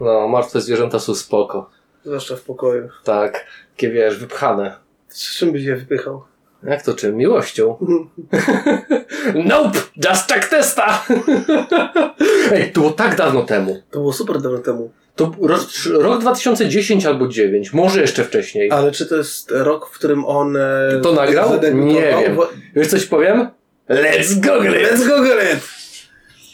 No, martwe zwierzęta są spoko. Zwłaszcza w pokoju. Tak, takie wiesz, wypchane. Z czym byś je wypychał? Jak to czym? Miłością. nope! Just tak testa! Ej, to było tak dawno temu. To było super dawno temu. To rok, rok 2010 albo 9, może jeszcze wcześniej. Ale czy to jest rok, w którym on... e, To nagrał? Nie wiem. Wiesz coś powiem? Let's go, Let's go get it!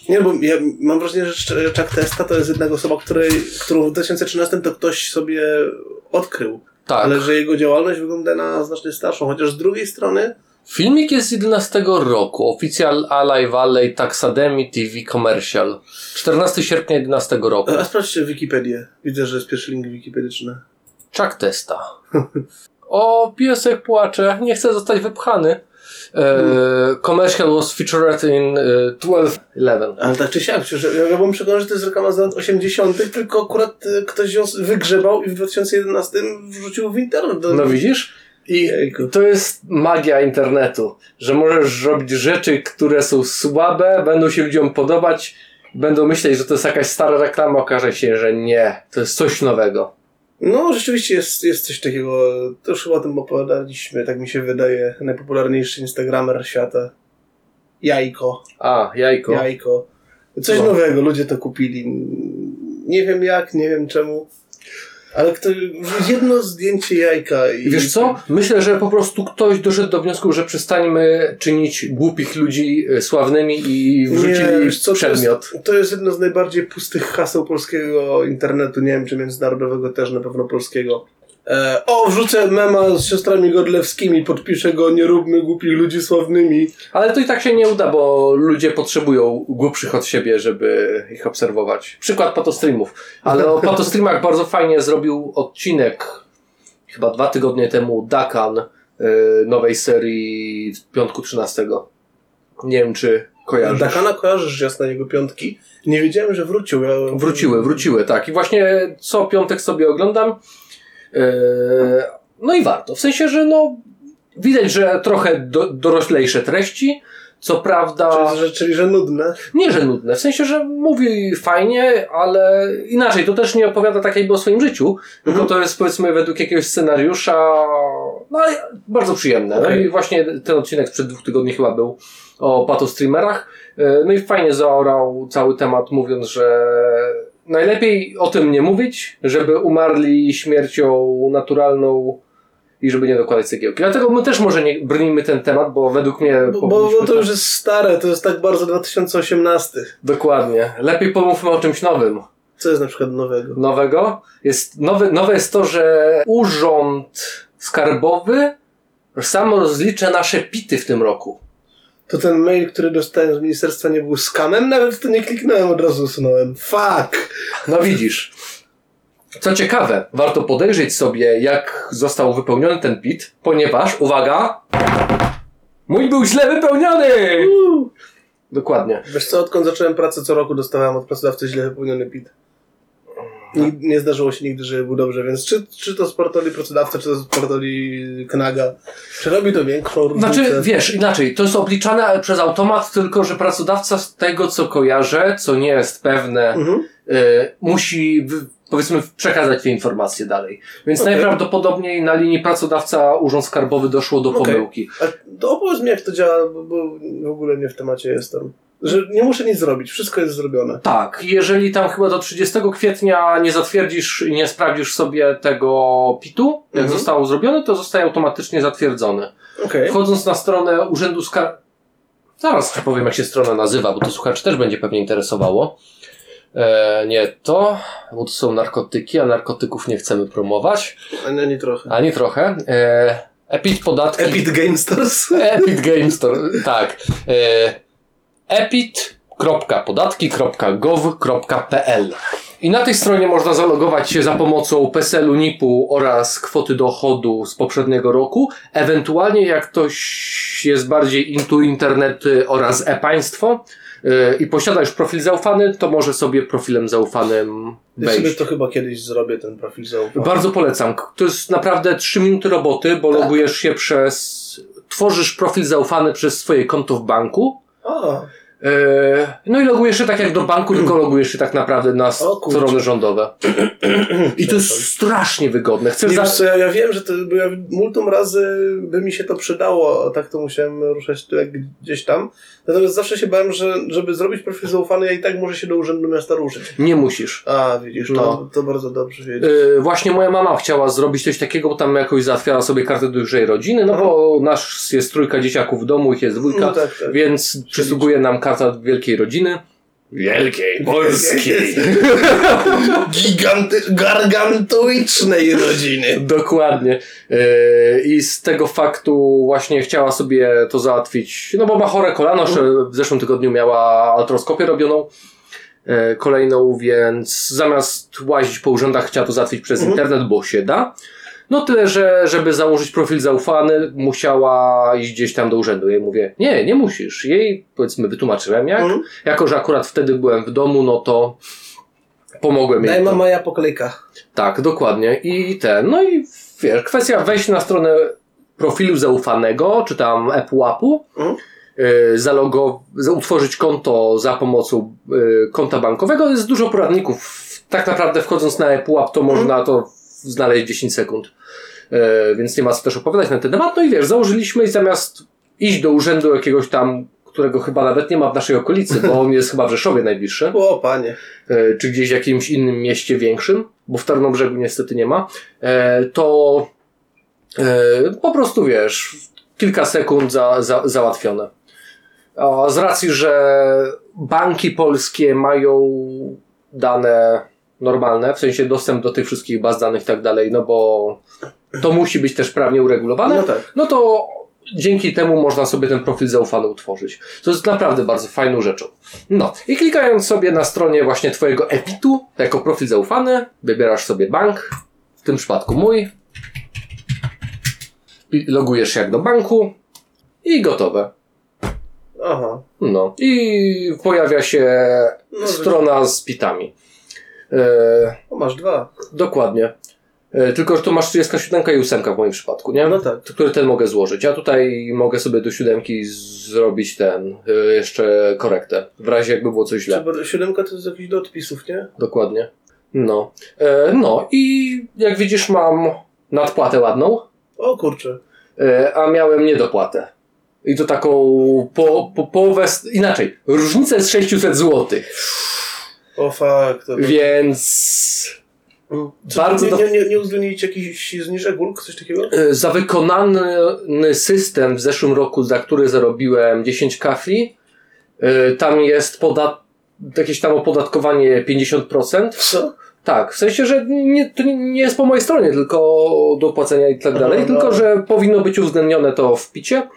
Nie, bo ja mam wrażenie, że Chuck Testa to jest jedna osoba, której, którą w 2013 to ktoś sobie odkrył. Tak. Ale że jego działalność wygląda na znacznie starszą. Chociaż z drugiej strony Filmik jest z 11 roku. Oficjal Ally Valley Taxademy TV Commercial. 14 sierpnia 11 roku. A sprawdźcie Wikipedię. Widzę, że jest pierwszy link wikipedyczny. Chuck Testa. O, piesek płacze. Nie chce zostać wypchany. E, commercial was featured in e, 12-11. Ale tak czy siak, ja, ja byłem przekonany, że to jest reklama z lat 80., tylko akurat e, ktoś ją wygrzebał i w 2011 wrzucił w internet. Do... No widzisz? I to jest magia internetu, że możesz robić rzeczy, które są słabe, będą się ludziom podobać, będą myśleć, że to jest jakaś stara reklama, okaże się, że nie. To jest coś nowego. No, rzeczywiście jest, jest coś takiego. To już chyba o tym opowiadaliśmy, tak mi się wydaje. Najpopularniejszy Instagramer świata. Jajko. A, jajko. Jajko. Coś No. nowego, ludzie to kupili. Nie wiem jak, nie wiem czemu. Ale kto, jedno zdjęcie jajka i... Wiesz co? Myślę, że po prostu ktoś doszedł do wniosku, że przestańmy czynić głupich ludzi e, sławnymi i wrzucili Nie, co, to przedmiot. jest, to jest jedno z najbardziej pustych haseł polskiego internetu, nie wiem czy międzynarodowego też, na pewno polskiego. E, o, wrzucę mema z siostrami Godlewskimi, podpiszę go, nie róbmy głupich ludzi sławnymi. Ale to i tak się nie uda, bo ludzie potrzebują głupszych od siebie, żeby ich obserwować. Przykład patostreamów. Ale o patostreamach bardzo fajnie zrobił odcinek chyba dwa tygodnie temu Dakan y, nowej serii piątku 13. Nie wiem, czy kojarzysz. Dakana kojarzysz jasne jego piątki? Nie wiedziałem, że wrócił. Ja... Wróciły, wróciły, tak. I właśnie co piątek sobie oglądam. Yy, no i warto. W sensie, że no widać, że trochę do, doroślejsze treści. Co prawda. Czyli, że, czyli, że nudne. Nie, że nudne. W sensie, że mówi fajnie, ale inaczej. To też nie opowiada tak jakby o swoim życiu, tylko Mhm. to jest powiedzmy według jakiegoś scenariusza. No i bardzo przyjemne. No Okej. i właśnie ten odcinek sprzed dwóch tygodni chyba był o patostreamerach. E, No i fajnie zaorał cały temat, mówiąc, że najlepiej o tym nie mówić, żeby umarli śmiercią naturalną i żeby nie dokładać cegiełki. Dlatego my też może nie brnijmy ten temat, bo według mnie Bo, bo, to już jest stare, to jest tak bardzo 2018. Dokładnie. Lepiej pomówmy o czymś nowym. Co jest na przykład nowego? Nowego jest, nowe, nowe jest to, że Urząd Skarbowy sam rozlicza nasze pity w tym roku. To ten mail, który dostałem z ministerstwa nie był skamem, nawet to nie kliknąłem, od razu usunąłem. Fuck! No widzisz. Co ciekawe, warto podejrzeć sobie, jak został wypełniony ten pit, ponieważ, uwaga, mój był źle wypełniony! Dokładnie. Wiesz co, odkąd zacząłem pracę co roku dostawałem od pracodawcy źle wypełniony PIT. Nig- Nie zdarzyło się nigdy, żeby był dobrze, więc czy, czy to z portoli pracodawca, czy to z portoli Knaga, czy robi to większą różnicę? Znaczy, wiesz, inaczej, to jest obliczane przez automat, tylko że pracodawca z tego, co kojarzę, co nie jest pewne, Mhm. y, musi, powiedzmy, przekazać te informacje dalej. Więc Okej. najprawdopodobniej na linii pracodawca Urząd Skarbowy doszło do Okej. pomyłki. A to opowiedz mi, jak to działa, bo, bo w ogóle nie w temacie jestem. Że nie muszę nic zrobić, wszystko jest zrobione. Tak, jeżeli tam chyba do 30 kwietnia nie zatwierdzisz i nie sprawdzisz sobie tego PIT-u, jak Mhm. zostało zrobione, to zostaje automatycznie zatwierdzony. Okej. Wchodząc na stronę Urzędu Skar... Zaraz powiem, jak się strona nazywa, bo to słuchaczy też będzie pewnie interesowało. E, nie to, bo to są narkotyki, a narkotyków nie chcemy promować. A nie, nie trochę. Ani trochę. E, Epid podatki. Epic Game Stores? Epid Game Store, tak. E, epid.podatki.gov.pl I na tej stronie można zalogować się za pomocą PESEL-u, NIP-u oraz kwoty dochodu z poprzedniego roku. Ewentualnie jak ktoś jest bardziej into internety oraz e-państwo e, i posiada już profil zaufany, to może sobie profilem zaufanym Ja sobie wejść. to chyba kiedyś zrobię, ten profil zaufania. Bardzo polecam. To jest naprawdę 3 minuty roboty, bo Tak. logujesz się przez. Tworzysz profil zaufany przez swoje konto w banku. A, E, No i logujesz się tak jak do banku, tylko logujesz się tak naprawdę na strony rządowe. I to jest strasznie wygodne. Chcesz Nie, za... co, ja, ja wiem, że to by ja multum razy by mi się to przydało, a tak to musiałem ruszać tu jak gdzieś tam. Natomiast zawsze się bałem, że żeby zrobić profil zaufany, ja i tak muszę się do Urzędu Miasta ruszyć. Nie musisz. A, widzisz, to, No. to bardzo dobrze wiedzieć. E, Właśnie moja mama chciała zrobić coś takiego, bo tam jakoś załatwiała sobie kartę dużej rodziny, no bo nasz jest trójka dzieciaków w domu, ich jest dwójka, No tak, tak. więc przysługuje nam karta wielkiej rodziny. Wielkiej, polskiej. Giganty, gargantuicznej rodziny. Dokładnie. E, I z tego faktu właśnie chciała sobie to załatwić, no bo ma chore kolano, w zeszłym tygodniu miała artroskopię robioną e, kolejną, więc zamiast łazić po urzędach chciała to załatwić przez Mhm. internet, bo się da. No tyle, że żeby założyć profil zaufany, musiała iść gdzieś tam do urzędu. Ja jej mówię, nie, nie musisz. Jej, powiedzmy, wytłumaczyłem jak. Mhm. Jako, że akurat wtedy byłem w domu, no to pomogłem jej. Daj to. mama, ja po kolejkach. Tak, dokładnie. I ten, no i wiesz, kwestia wejść na stronę profilu zaufanego, czy tam ePUAP-u, Mhm. y, zalogo, utworzyć konto za pomocą y, konta bankowego. Jest dużo poradników. Tak naprawdę wchodząc na ePUAP to można to znaleźć 10 sekund. Y, więc nie ma co też opowiadać na ten temat. No i wiesz, założyliśmy i zamiast iść do urzędu jakiegoś tam, którego chyba nawet nie ma w naszej okolicy, bo on jest chyba w Rzeszowie najbliższy O, panie. e, czy gdzieś w jakimś innym mieście większym, bo w Tarnobrzegu niestety nie ma, e, to e, po prostu wiesz, kilka sekund za, za, załatwione. A z racji, że banki polskie mają dane normalne, w sensie dostęp do tych wszystkich baz danych i tak dalej, no bo to musi być też prawnie uregulowane, No tak. no to dzięki temu można sobie ten profil zaufany utworzyć. To jest naprawdę bardzo fajną rzeczą. No i klikając sobie na stronie właśnie Twojego EPIT-u jako profil zaufany, wybierasz sobie bank, w tym przypadku mój, logujesz się jak do banku i gotowe. Aha. No i pojawia się No, strona z pitami. E, masz dwa. dokładnie. E, tylko, że tu masz 37 i 8 w moim przypadku, nie? No tak. który ten mogę złożyć. Ja tutaj mogę sobie do siódemki zrobić ten, y, jeszcze korektę. W razie jakby było coś źle. Chyba Siódemka to jest jakiś do odpisów, nie? Dokładnie. No. E, no i jak widzisz mam nadpłatę ładną, O kurczę. e, a miałem niedopłatę. I to taką po, po, połowę, inaczej, różnica jest 600 zł. O fuck. To... Więc Czy bardzo nie, nie, nie, nie uwzględnić jakichś zniżek ulg, coś takiego? e, za wykonany system w zeszłym roku, za który zarobiłem 10 kafli, e, tam jest podat jakieś tam opodatkowanie 50%. Co? Tak, w sensie, że nie, to nie jest po mojej stronie, tylko do płacenia i tak dalej, Aha, tylko no. że powinno być uwzględnione to w picie.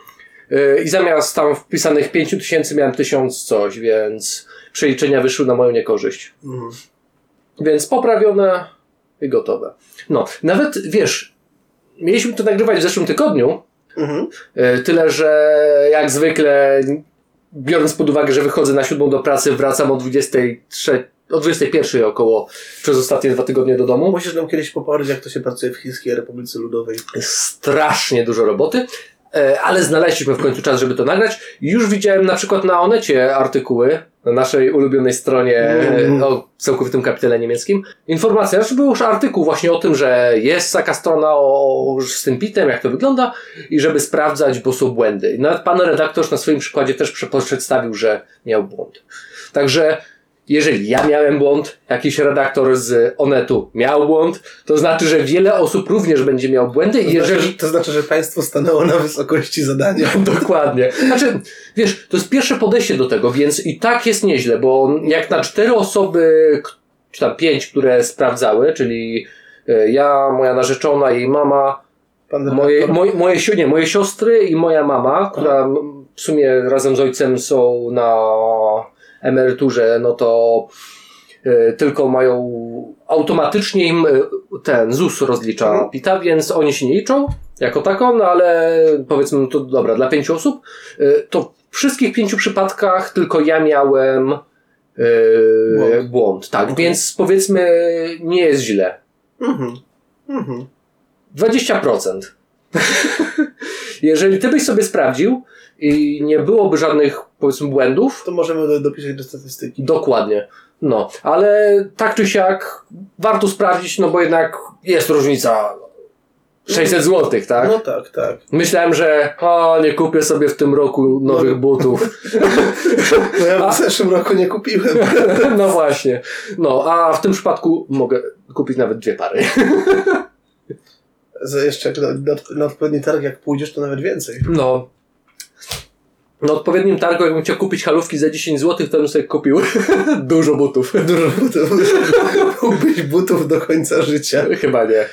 Yy, I zamiast tam wpisanych 5 tysięcy miałem 1000 coś, więc przeliczenia wyszły na moją niekorzyść. Mhm. Więc poprawione i gotowe. No, nawet wiesz, mieliśmy to nagrywać w zeszłym tygodniu, Mhm. yy, tyle że jak zwykle, biorąc pod uwagę, że wychodzę na siódmą do pracy, wracam o 23, o 21 około przez ostatnie dwa tygodnie do domu. Musisz nam kiedyś popatrzeć, jak to się pracuje w Chińskiej Republice Ludowej. strasznie dużo roboty, ale znaleźliśmy w końcu czas, żeby to nagrać. Już widziałem na przykład na Onecie artykuły na naszej ulubionej stronie Mm. e, o całkowitym kapitale niemieckim. Informacja, że był już artykuł właśnie o tym, że jest taka strona o, z tym pitem, jak to wygląda i żeby sprawdzać, bo są błędy. I nawet pan redaktor na swoim przykładzie też prze- przedstawił, że miał błąd. Także jeżeli ja miałem błąd, jakiś redaktor z Onetu miał błąd, to znaczy, że wiele osób również będzie miał błędy To, i znaczy, jeżeli... że, to znaczy, że państwo stanęło na wysokości zadania. Dokładnie. Znaczy, wiesz, to jest pierwsze podejście do tego, więc i tak jest nieźle, bo jak na cztery osoby, czy tam pięć, które sprawdzały, czyli e, ja, moja narzeczona i mama, moje, moje, moje, nie, moje siostry i moja mama, która w sumie razem z ojcem są na emeryturze, no to e, tylko mają automatycznie im e, ten ZUS rozlicza Mhm. PITA, więc oni się nie liczą jako taką, no ale powiedzmy, no to dobra, dla pięciu osób, e, to w wszystkich pięciu przypadkach tylko ja miałem e, Błąd. błąd. Tak, Okej. więc powiedzmy nie jest źle. Mhm. Mhm. 20%. Jeżeli ty byś sobie sprawdził i nie byłoby żadnych, powiedzmy, błędów, To możemy do, dopisać do statystyki. Dokładnie. No, ale tak czy siak warto sprawdzić, no bo jednak jest różnica 600 zł, tak? No tak, tak. Myślałem, że o, nie kupię sobie w tym roku nowych No. butów. No ja w zeszłym roku nie kupiłem. No właśnie. No, a w tym przypadku mogę kupić nawet dwie pary. Za jeszcze na, na, na odpowiedni targ jak pójdziesz, to nawet więcej. No. Na odpowiednim targu, jakbym chciał kupić halówki za 10 zł, to bym sobie kupił dużo butów. Dużo butów. Kupić butów do końca życia. Chyba nie.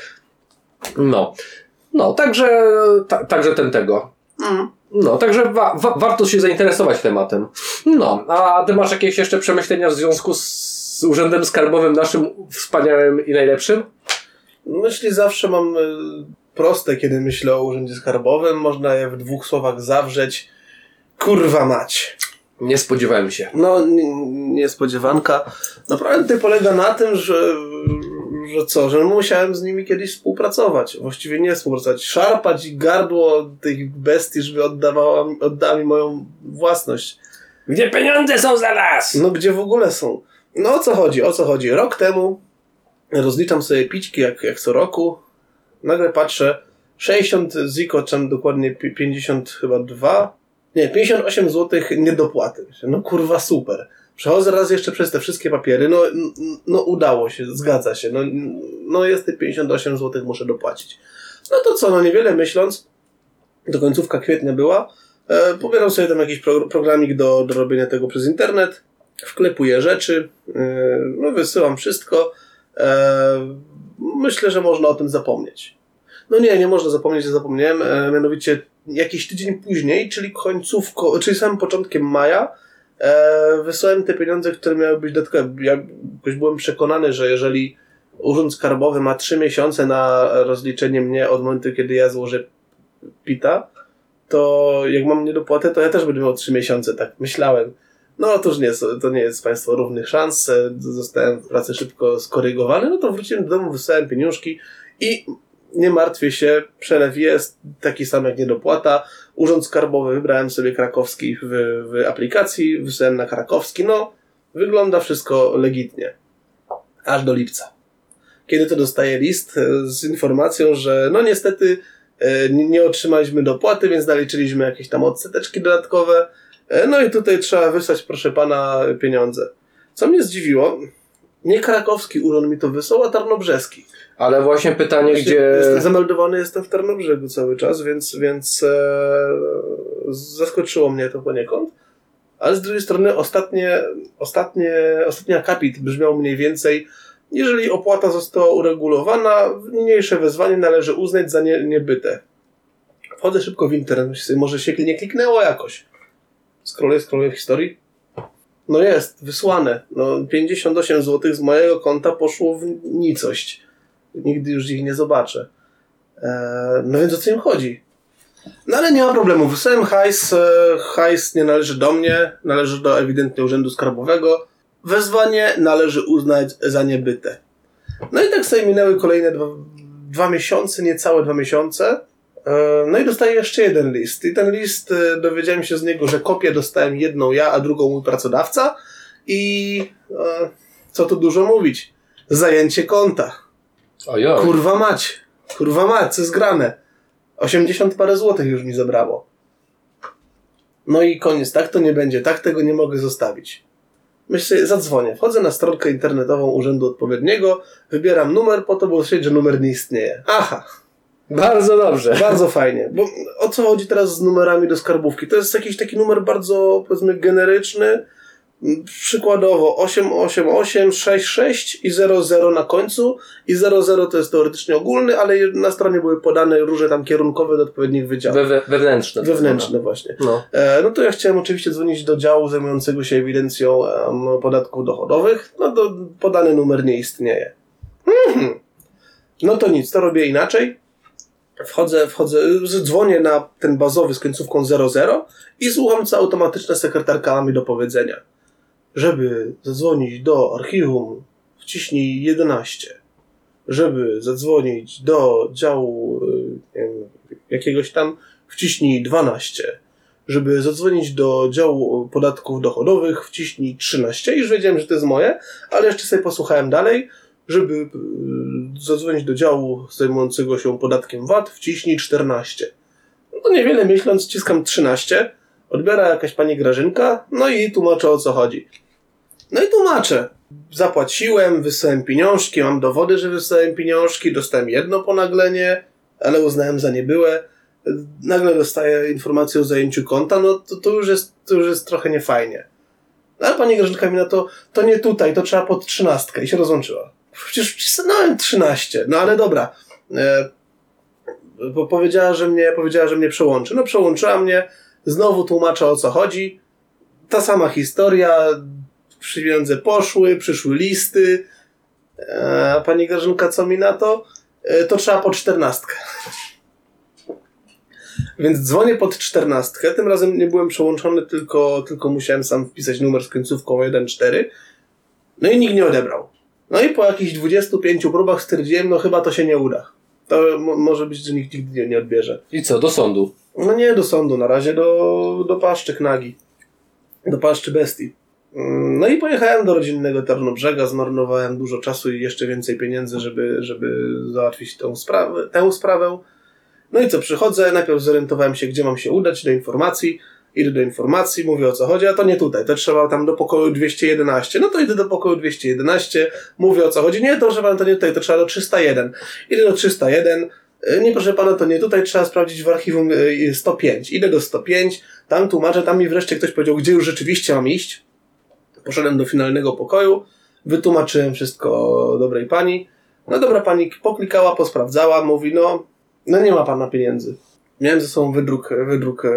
No. No, także, ta, także ten tego. No, także wa- wa- warto się zainteresować tematem. No, a ty masz jakieś jeszcze przemyślenia w związku z Urzędem Skarbowym naszym wspaniałym i najlepszym? Myśli zawsze mam y, proste, kiedy myślę o Urzędzie Skarbowym. Można je w dwóch słowach zawrzeć. Kurwa mać. Nie spodziewałem się. No, niespodziewanka. Naprawdę tutaj polega na tym, że, że co, że musiałem z nimi kiedyś współpracować. Właściwie nie współpracować. Szarpać gardło tych bestii, żeby oddawała, oddała mi moją własność. Gdzie pieniądze są za nas? No gdzie w ogóle są? No o co chodzi? O co chodzi? Rok temu rozliczam sobie pićki jak, jak co roku. Nagle patrzę 60 ziko, czym dokładnie pi- 50 chyba 2. Nie, 58 zł niedopłaty. No kurwa super. Przechodzę raz jeszcze przez te wszystkie papiery. No, no udało się, zgadza się. No, no jest te 58 zł muszę dopłacić. No to co, no niewiele myśląc, do końcówka kwietnia była, e, pobieram sobie tam jakiś pro, programik do, do robienia tego przez internet, wklepuję rzeczy, e, no wysyłam wszystko. E, myślę, że można o tym zapomnieć. No nie, nie można zapomnieć, że zapomniałem. E, mianowicie jakiś tydzień później, czyli końcówko, czyli samym początkiem maja, e, wysłałem te pieniądze, które miały być dodatkowe. Ja jakoś byłem przekonany, że jeżeli Urząd Skarbowy ma trzy miesiące na rozliczenie mnie od momentu, kiedy ja złożę PITA, to jak mam niedopłatę, to ja też będę miał trzy miesiące, tak myślałem. No otóż nie, to nie jest państwo równych szans. E, Zostałem w pracy szybko skorygowany, no to wróciłem do domu, wysłałem pieniążki i nie martwię się, przelew jest taki sam jak niedopłata. Urząd Skarbowy wybrałem sobie krakowski w, w aplikacji, wysłałem na krakowski, no wygląda wszystko legitnie. Aż do lipca. Kiedy to dostaję list e, z informacją, że no niestety e, nie otrzymaliśmy dopłaty, więc naliczyliśmy jakieś tam odseteczki dodatkowe. E, No i tutaj trzeba wysłać, proszę pana, pieniądze. Co mnie zdziwiło, nie krakowski urząd mi to wysłał, a tarnobrzeski. Ale właśnie pytanie, Właśnie gdzie... Jest, zameldowany jestem w Tarnobrzegu cały czas, więc, więc e, zaskoczyło mnie to poniekąd. Ale z drugiej strony ostatnie, ostatnie, ostatni akapit brzmiał mniej więcej jeżeli opłata została uregulowana, niniejsze wezwanie należy uznać za nie, niebyte. Wchodzę szybko w internet, myślę może się nie kliknęło jakoś. Scrolluję, scrolluję w historii. No jest, wysłane. No 58 zł z mojego konta poszło w nicość. Nigdy już ich nie zobaczę. Eee, no więc o co im chodzi? No ale nie ma problemu. Wysłałem hajs. E, hajs nie należy do mnie, należy do ewidentnie Urzędu Skarbowego. Wezwanie należy uznać za niebyte. No i tak sobie minęły kolejne dwa, dwa miesiące, niecałe dwa miesiące. E, No i dostaję jeszcze jeden list. I ten list, e, dowiedziałem się z niego, że kopię dostałem jedną ja, a drugą mój pracodawca. I e, co tu dużo mówić? Zajęcie konta. Ojoj. Kurwa mać. Kurwa mać, co jest grane. 80 parę złotych już mi zabrało. No i koniec, tak to nie będzie, tak tego nie mogę zostawić. Myślę, zadzwonię. Wchodzę na stronkę internetową urzędu odpowiedniego, wybieram numer po to, bo słyszeć, że numer nie istnieje. Aha, Bardzo dobrze. bardzo fajnie. Bo o co chodzi teraz z numerami do skarbówki? To jest jakiś taki numer bardzo, powiedzmy, generyczny. Przykładowo 888, 66 i 00 na końcu. I 00 to jest teoretycznie ogólny, ale na stronie były podane różne tam kierunkowe do odpowiednich wydziałów. We, we, wewnętrzne. Wewnętrzne właśnie. No. E, no to ja chciałem oczywiście dzwonić do działu zajmującego się ewidencją em, podatków dochodowych. No to podany numer nie istnieje. Mhm. No to nic, to robię inaczej. Wchodzę, wchodzę, dzwonię na ten bazowy z końcówką 00 i słucham, co automatyczna sekretarka ma mi do powiedzenia. Żeby zadzwonić do archiwum, wciśnij 11. Żeby zadzwonić do działu y, wiem, jakiegoś tam, wciśnij 12. Żeby zadzwonić do działu podatków dochodowych, wciśnij 13. Już wiedziałem, że to jest moje, ale jeszcze sobie posłuchałem dalej. Żeby y, zadzwonić do działu zajmującego się podatkiem VAT, wciśnij 14. No niewiele myśląc, wciskam 13. Odbiera jakaś pani Grażynka, no i tłumaczę o co chodzi. No i tłumaczę. Zapłaciłem, wysłałem pieniążki, mam dowody, że wysłałem pieniążki, dostałem jedno ponaglenie, ale uznałem za niebyłe. Nagle dostaję informację o zajęciu konta, no to, to, już, jest, to już jest trochę niefajnie. No, ale pani Grażynka mi na to, to nie tutaj, to trzeba pod trzynastkę i się rozłączyła. Przecież wcisnąłem 13, no ale dobra. E, bo powiedziała, że mnie, powiedziała, że mnie przełączy. No przełączyła mnie, znowu tłumaczę o co chodzi. Ta sama historia, pieniądze poszły, przyszły listy. E, pani Grażynka, co mi na to? E, to trzeba po czternastkę. Więc dzwonię pod czternastkę. Tym razem nie byłem przełączony, tylko, tylko musiałem sam wpisać numer z końcówką 1.4. No i nikt nie odebrał. No i po jakichś 25 próbach stwierdziłem, no chyba to się nie uda. To może być, że nikt nigdy nie, odbierze. I co, do sądu? No nie do sądu, na razie do, do paszczy Knagi. Do paszczy bestii. Mm, No i pojechałem do rodzinnego Tarnobrzega, zmarnowałem dużo czasu i jeszcze więcej pieniędzy, żeby, żeby załatwić tą sprawę, tę sprawę. No i co, przychodzę, najpierw zorientowałem się, gdzie mam się udać, do informacji. Idę do informacji, mówię o co chodzi, a to nie tutaj, to trzeba tam do pokoju 211. No to idę do pokoju 211, mówię o co chodzi. Nie, to proszę pana, to nie tutaj, to trzeba do 301. Idę do 301, E, nie proszę pana, to nie tutaj, trzeba sprawdzić w archiwum e, 105. Idę do 105, tam tłumaczę, tam mi wreszcie ktoś powiedział, gdzie już rzeczywiście mam iść. Poszedłem do finalnego pokoju, wytłumaczyłem wszystko dobrej pani. No dobra pani poklikała, posprawdzała, mówi, no, no nie ma pana pieniędzy. Miałem ze sobą wydruk, wydruk e,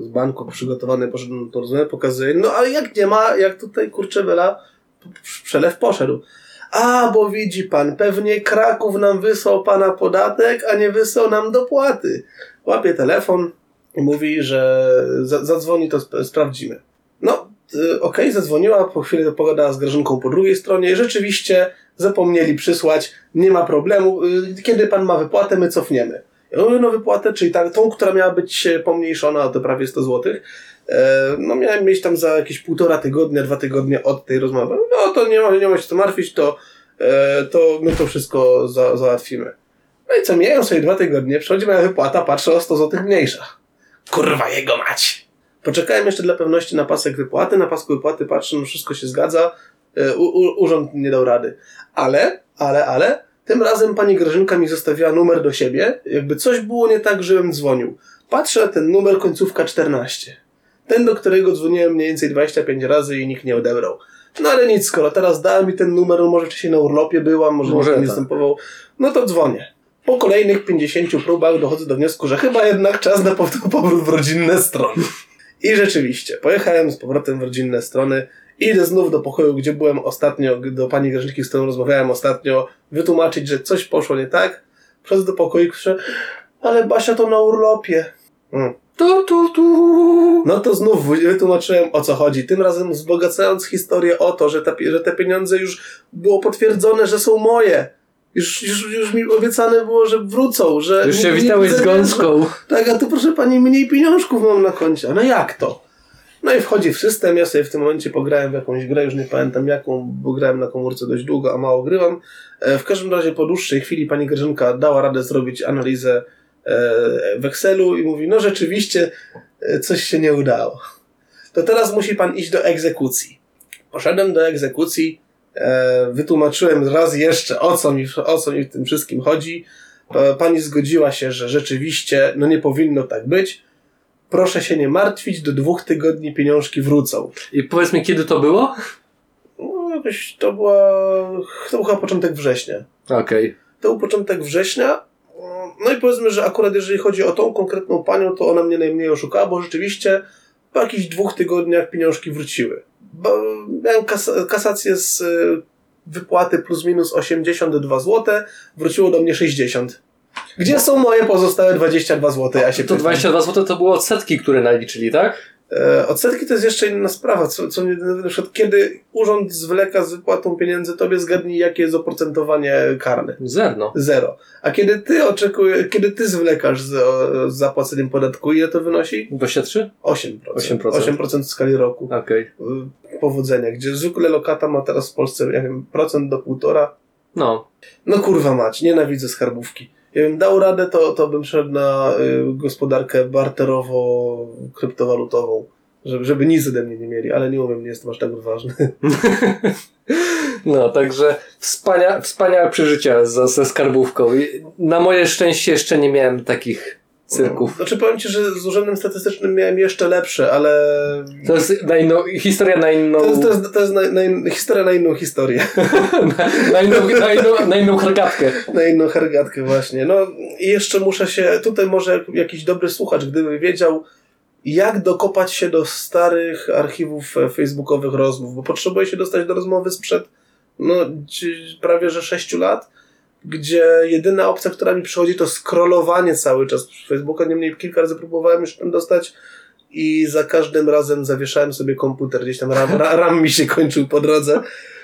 z banku przygotowany, poszedłem na pokazuję, no ale jak nie ma, jak tutaj kurczę wela, przelew poszedł. A, bo widzi pan, pewnie Kraków nam wysłał pana podatek, a nie wysłał nam dopłaty. Łapie telefon i mówi, że za- zadzwoni, to sp- sprawdzimy. No, y, okej, zadzwoniła, po chwili pogadała z Grażynką po drugiej stronie i rzeczywiście zapomnieli przysłać, nie ma problemu, y, kiedy pan ma wypłatę, my cofniemy. Ja mówię, no wypłatę, czyli ta, tą, która miała być e, pomniejszona o te prawie 100 zł. E, no miałem mieć tam za jakieś półtora tygodnia, dwa tygodnie od tej rozmowy. No to nie ma, nie ma się co martwić, to, e, to my to wszystko za, załatwimy. No i co, mijają sobie dwa tygodnie, przychodzi moja wypłata, patrzę o 100 zł mniejsza. Kurwa jego mać! Poczekałem jeszcze dla pewności na pasek wypłaty, na pasku wypłaty patrzę, no wszystko się zgadza, u, u, urząd nie dał rady. Ale, ale, ale, tym razem pani Grażynka mi zostawiła numer do siebie, jakby coś było nie tak, żebym dzwonił. Patrzę, ten numer końcówka 14. Ten, do którego dzwoniłem mniej więcej 25 razy i nikt nie odebrał. No ale nic, skoro teraz dała mi ten numer, może wcześniej na urlopie byłam, może, Może nie tak. występował, no to dzwonię. Po kolejnych 50 próbach dochodzę do wniosku, że chyba jednak czas na powrót w rodzinne strony. I rzeczywiście, pojechałem z powrotem w rodzinne strony, idę znów do pokoju, gdzie byłem ostatnio, do pani Grażynki, z którą rozmawiałem ostatnio, wytłumaczyć, że coś poszło nie tak. Przychodzę do pokoju ale Basia to na urlopie. Hmm. Tu, tu, tu. No to znów wytłumaczyłem o co chodzi. Tym razem wzbogacając historię o to, że te, że te pieniądze już było potwierdzone, że są moje. Już, już, już mi obiecane było, że wrócą, że... Już się witałeś z gąską. Tak, a tu proszę pani, mniej pieniążków mam na koncie. No jak to? No i wchodzi w system, ja sobie w tym momencie pograłem w jakąś grę, już nie pamiętam jaką, bo grałem na komórce dość długo, a mało grywam. E, W każdym razie po dłuższej chwili pani Grażynka dała radę zrobić analizę e, w Excelu i mówi, no rzeczywiście e, coś się nie udało. To teraz musi pan iść do egzekucji. Poszedłem do egzekucji, wytłumaczyłem raz jeszcze o co mi, o co mi w tym wszystkim chodzi. Pa- Pani zgodziła się, że rzeczywiście no nie powinno tak być. Proszę się nie martwić, do dwóch tygodni pieniążki wrócą. I powiedz mi, kiedy to było? No, jakoś to była. To był chyba początek września. Okej. To był początek września. No i powiedzmy, że akurat jeżeli chodzi o tą konkretną panią, to ona mnie najmniej oszukała, bo rzeczywiście po jakichś dwóch tygodniach pieniążki wróciły. Bo miałem kas kasację z y, wypłaty plus minus 82 zł, wróciło do mnie 60. Gdzie są moje pozostałe 22 zł? Ja się To pytam. 22 zł to było odsetki, które naliczyli, tak? E, odsetki to jest jeszcze inna sprawa, co, co mnie na przykład kiedy urząd zwleka z wypłatą pieniędzy, tobie zgadnij jakie jest oprocentowanie karne. Zerno. Zero. A kiedy ty oczekujesz, kiedy ty zwlekasz z, z zapłaceniem podatku, ile to wynosi? 23? 8%. 8%. 8% w skali roku. Okej. Y, Powodzenia, gdzie zwykle lokata ma teraz w Polsce, nie wiem, procent do półtora. No. No kurwa mać, nienawidzę skarbówki. Jakbym dał radę, to, to bym szedł na y, gospodarkę barterowo-kryptowalutową, żeby, żeby nic ode mnie nie mieli, ale nie umiem, nie jestem aż tak ważny. No, także wspania wspaniałe przeżycia ze, ze skarbówką. Na moje szczęście jeszcze nie miałem takich cyrków. Znaczy powiem Ci, że z urzędem statystycznym miałem jeszcze lepsze, ale... To jest na inną, historia na inną, To jest, to jest, to jest na, na, in- historia na inną historię. na, na, inną, na, inną, na inną hergatkę. Na inną hergatkę właśnie. No i jeszcze muszę się, tutaj może jakiś dobry słuchacz, gdyby wiedział, jak dokopać się do starych archiwów e, facebookowych rozmów, bo potrzebuję się dostać do rozmowy sprzed no, prawie że 6 lat, gdzie jedyna opcja, która mi przychodzi, to scrollowanie cały czas Facebooka. Niemniej kilka razy próbowałem już tam dostać i za każdym razem zawieszałem sobie komputer, gdzieś tam RAM, ra- RAM mi się kończył po drodze.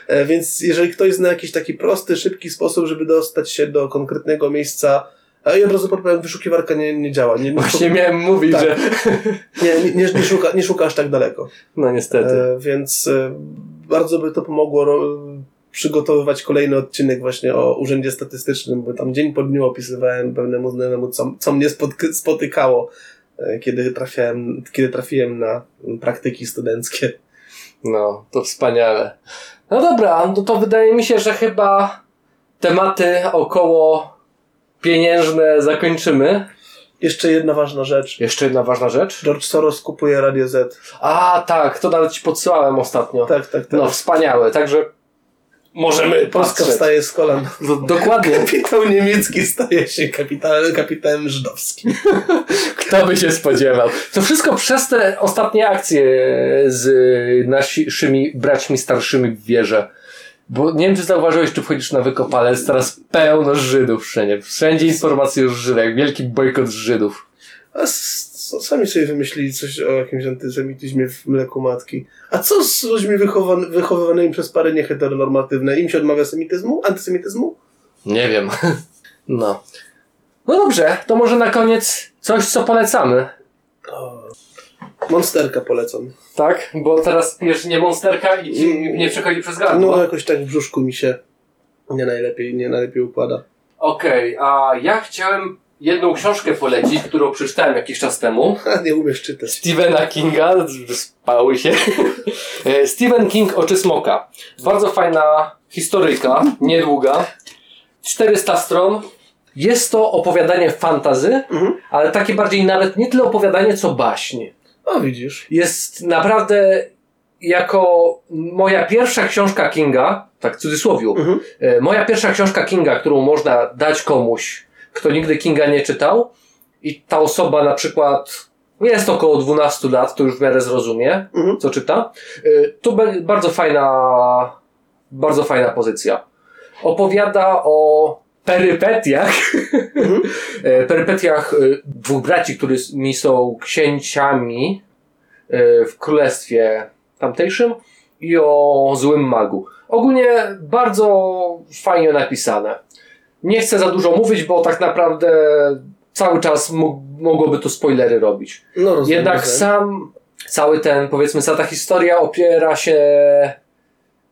E, Więc jeżeli ktoś zna jakiś taki prosty, szybki sposób, żeby dostać się do konkretnego miejsca, a i od razu podpowiem, wyszukiwarka nie, nie działa. Nie, nie, Właśnie miałem mówić, Tak. że... nie, nie, nie, szuka, nie szuka aż tak daleko. No niestety. E, więc e, bardzo by to pomogło przygotowywać kolejny odcinek właśnie o Urzędzie Statystycznym, bo tam dzień po dniu opisywałem pewnemu znajomemu, co, co mnie spotykało, e, kiedy trafiałem, kiedy trafiłem na praktyki studenckie. No, to wspaniale. No dobra, no to wydaje mi się, że chyba tematy około pieniężne zakończymy. Jeszcze jedna ważna rzecz. Jeszcze jedna ważna rzecz. George Soros kupuje Radio Z. A, tak, to nawet ci podsyłałem ostatnio. Tak, tak, tak. No, wspaniałe, także możemy Polska patrzeć. wstaje z kolan. No, dokładnie. Kapitał niemiecki staje się kapitałem, kapitałem żydowskim. Kto by się spodziewał? To wszystko przez te ostatnie akcje z naszymi braćmi starszymi w wierze. Bo nie wiem, czy zauważyłeś, czy wchodzisz na wykopalec, teraz pełno Żydów wszędzie. Wszędzie informacje o Żydach, wielki bojkot Żydów. Sami sobie wymyślili coś o jakimś antysemityzmie w mleku matki. A co z ludźmi wychowan- wychowywanymi przez pary nieheteronormatywne? Im się odmawia semityzmu? Antysemityzmu? Nie wiem. No. No dobrze, to może na koniec coś, co polecamy. Monsterka polecam. Tak? Bo teraz pijesz nie monsterka i ci nie przechodzi przez No gardło. jakoś tak w brzuszku mi się nie najlepiej, nie najlepiej układa. Okej, a ja chciałem jedną książkę polecić, którą przeczytałem jakiś czas temu. Nie umiesz czytać. Stephena Kinga, spały się. E, Stephen King Oczy Smoka. Bardzo fajna historyjka, niedługa. 400 stron. Jest to opowiadanie fantazy, Mhm. ale takie bardziej nawet nie tyle opowiadanie, co baśń. O widzisz. Jest naprawdę jako moja pierwsza książka Kinga, tak w cudzysłowiu, Mhm. E, Moja pierwsza książka Kinga, którą można dać komuś, kto nigdy Kinga nie czytał i ta osoba na przykład jest około 12 lat, to już w miarę zrozumie, Mhm. co czyta. To be- bardzo fajna, bardzo fajna pozycja. Opowiada o perypetiach, Mhm. e, perypetiach e, dwóch braci, którymi są księciami w królestwie tamtejszym i o złym magu. Ogólnie bardzo fajnie napisane. Nie chcę za dużo mówić, bo tak naprawdę cały czas mogłoby tu spoilery robić. No rozumiem. Jednak sam cały ten, powiedzmy, cała ta historia opiera się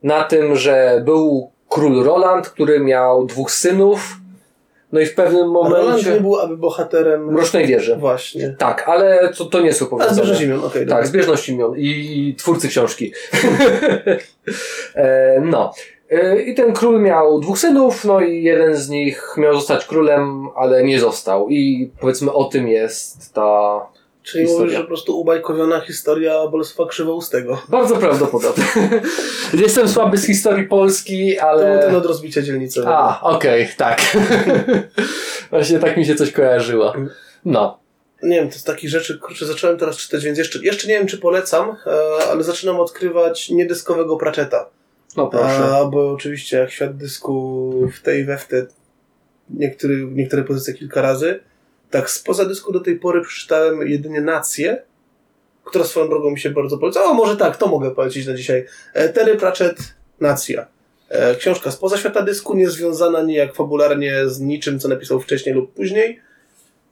na tym, że był król Roland, który miał dwóch synów. No i w pewnym Roland momencie. nie był aby bohaterem... Mrocznej wieży. Właśnie. Tak, ale to, to nie są A powiedzone. zbierzesz imion, okej. Tak, zbieżność imion i, i twórcy książki. e, no. E, I ten król miał dwóch synów, no i jeden z nich miał zostać królem, ale nie został. I powiedzmy o tym jest ta. Czyli historia. mówisz, że po prostu ubajkowiona historia Bolesława Krzywoustego. Bardzo prawdopodobne. Jestem słaby z historii Polski, To był ten ale. od rozbicia dzielnicy. A, okej, tak. Właśnie tak mi się coś kojarzyło. No. Nie wiem, to z takich rzeczy, kurczę, zacząłem teraz czytać, więc jeszcze, jeszcze nie wiem, czy polecam, e, ale zaczynam odkrywać niedyskowego Pratchetta. No proszę. A, bo oczywiście jak świat dysku w tej we w te niektóry, niektóre pozycje kilka razy, tak spoza dysku do tej pory przeczytałem jedynie Nację która swoją drogą mi się bardzo poleca. O, może tak, to mogę polecić na dzisiaj. E, Terry Pratchett, Nacja. E, Książka spoza świata dysku, niezwiązana nijak fabularnie z niczym, co napisał wcześniej lub później.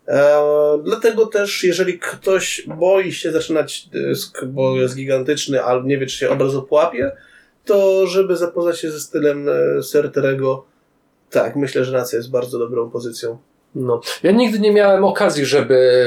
E, dlatego też, jeżeli ktoś boi się zaczynać dysk, bo jest gigantyczny, albo nie wie, czy się od razu połapie, to żeby zapoznać się ze stylem e, Serterego, tak, myślę, że Nacja jest bardzo dobrą pozycją. No. Ja nigdy nie miałem okazji, żeby.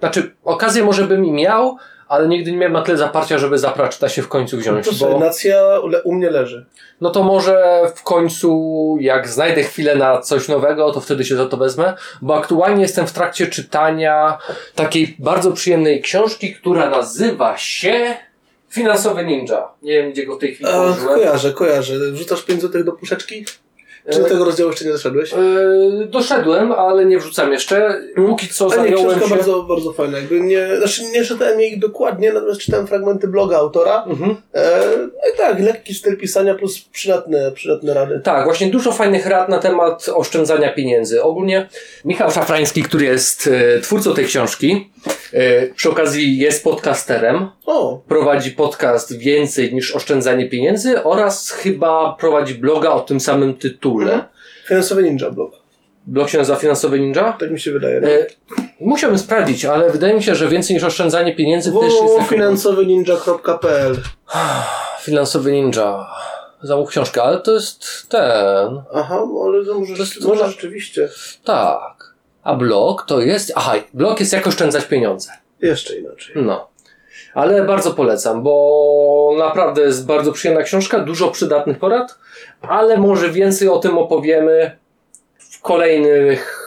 Znaczy, okazję może bym i miał, ale nigdy nie miałem na tyle zaparcia, żeby Zapraczeta się w końcu wziąć. To sobie, Bo, Nacja u mnie leży. no to może w końcu, jak znajdę chwilę na coś nowego, to wtedy się za to wezmę, bo aktualnie jestem w trakcie czytania takiej bardzo przyjemnej książki, która nazywa się Finansowy Ninja. Nie wiem, gdzie go w tej chwili położyłem. kojarzę, kojarzę. Wrzucasz 5 złotych do puszeczki? Czy do E, tego rozdziału jeszcze nie doszedłeś? Yy, doszedłem, ale nie wrzucam jeszcze. Póki co Ale nie, zająłem książka się... bardzo, bardzo fajna. Jakby nie, znaczy nie czytałem jej dokładnie, natomiast czytałem fragmenty bloga autora. Mhm. E, no i tak, lekki styl pisania plus przydatne, przydatne rady. Tak, właśnie dużo fajnych rad na temat oszczędzania pieniędzy. Ogólnie Michał Szafrański, który jest e, twórcą tej książki, e, przy okazji jest podcasterem, O, prowadzi podcast Więcej niż oszczędzanie pieniędzy oraz chyba prowadzi bloga o tym samym tytule. Mhm. finansowy ninja blog. Blog się nazywa Finansowy Ninja. Tak mi się wydaje. No. E, musiałbym sprawdzić, ale wydaje mi się, że więcej niż oszczędzanie pieniędzy też jest taką... Finansowy Ninja. Zamów książkę, ale to jest ten... Aha, ale to może, To jest- może rzeczywiście. Tak. A blog to jest. Aha, blog jest jak oszczędzać pieniądze. Jeszcze inaczej. No. Ale bardzo polecam, bo naprawdę jest bardzo przyjemna książka, dużo przydatnych porad, ale może więcej o tym opowiemy w kolejnych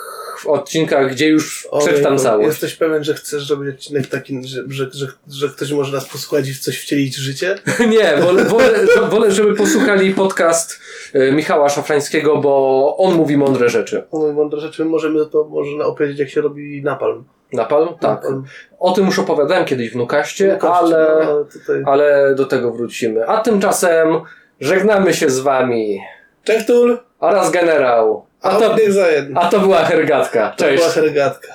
odcinkach, gdzie już przeczytam Ojejku, całość. Jesteś pewien, że chcesz zrobić odcinek taki, że, że, że, że ktoś może nas posłuchać i w coś wcielić w życie? Nie, wolę, wolę, wolę, żeby posłuchali podcast e, Michała Szafrańskiego, bo on mówi mądre rzeczy. O mój mądre rzeczy, możemy za to można opowiedzieć, jak się robi napalm. Napalm? Tak. Napalm. O tym już opowiadałem kiedyś w Nukaście, ale... no, ale tutaj... ale do tego wrócimy. A tymczasem żegnamy się z wami Cześć, Tul! oraz generał. A A to, to, za jedno. a to była hergatka. To Cześć. była hergatka.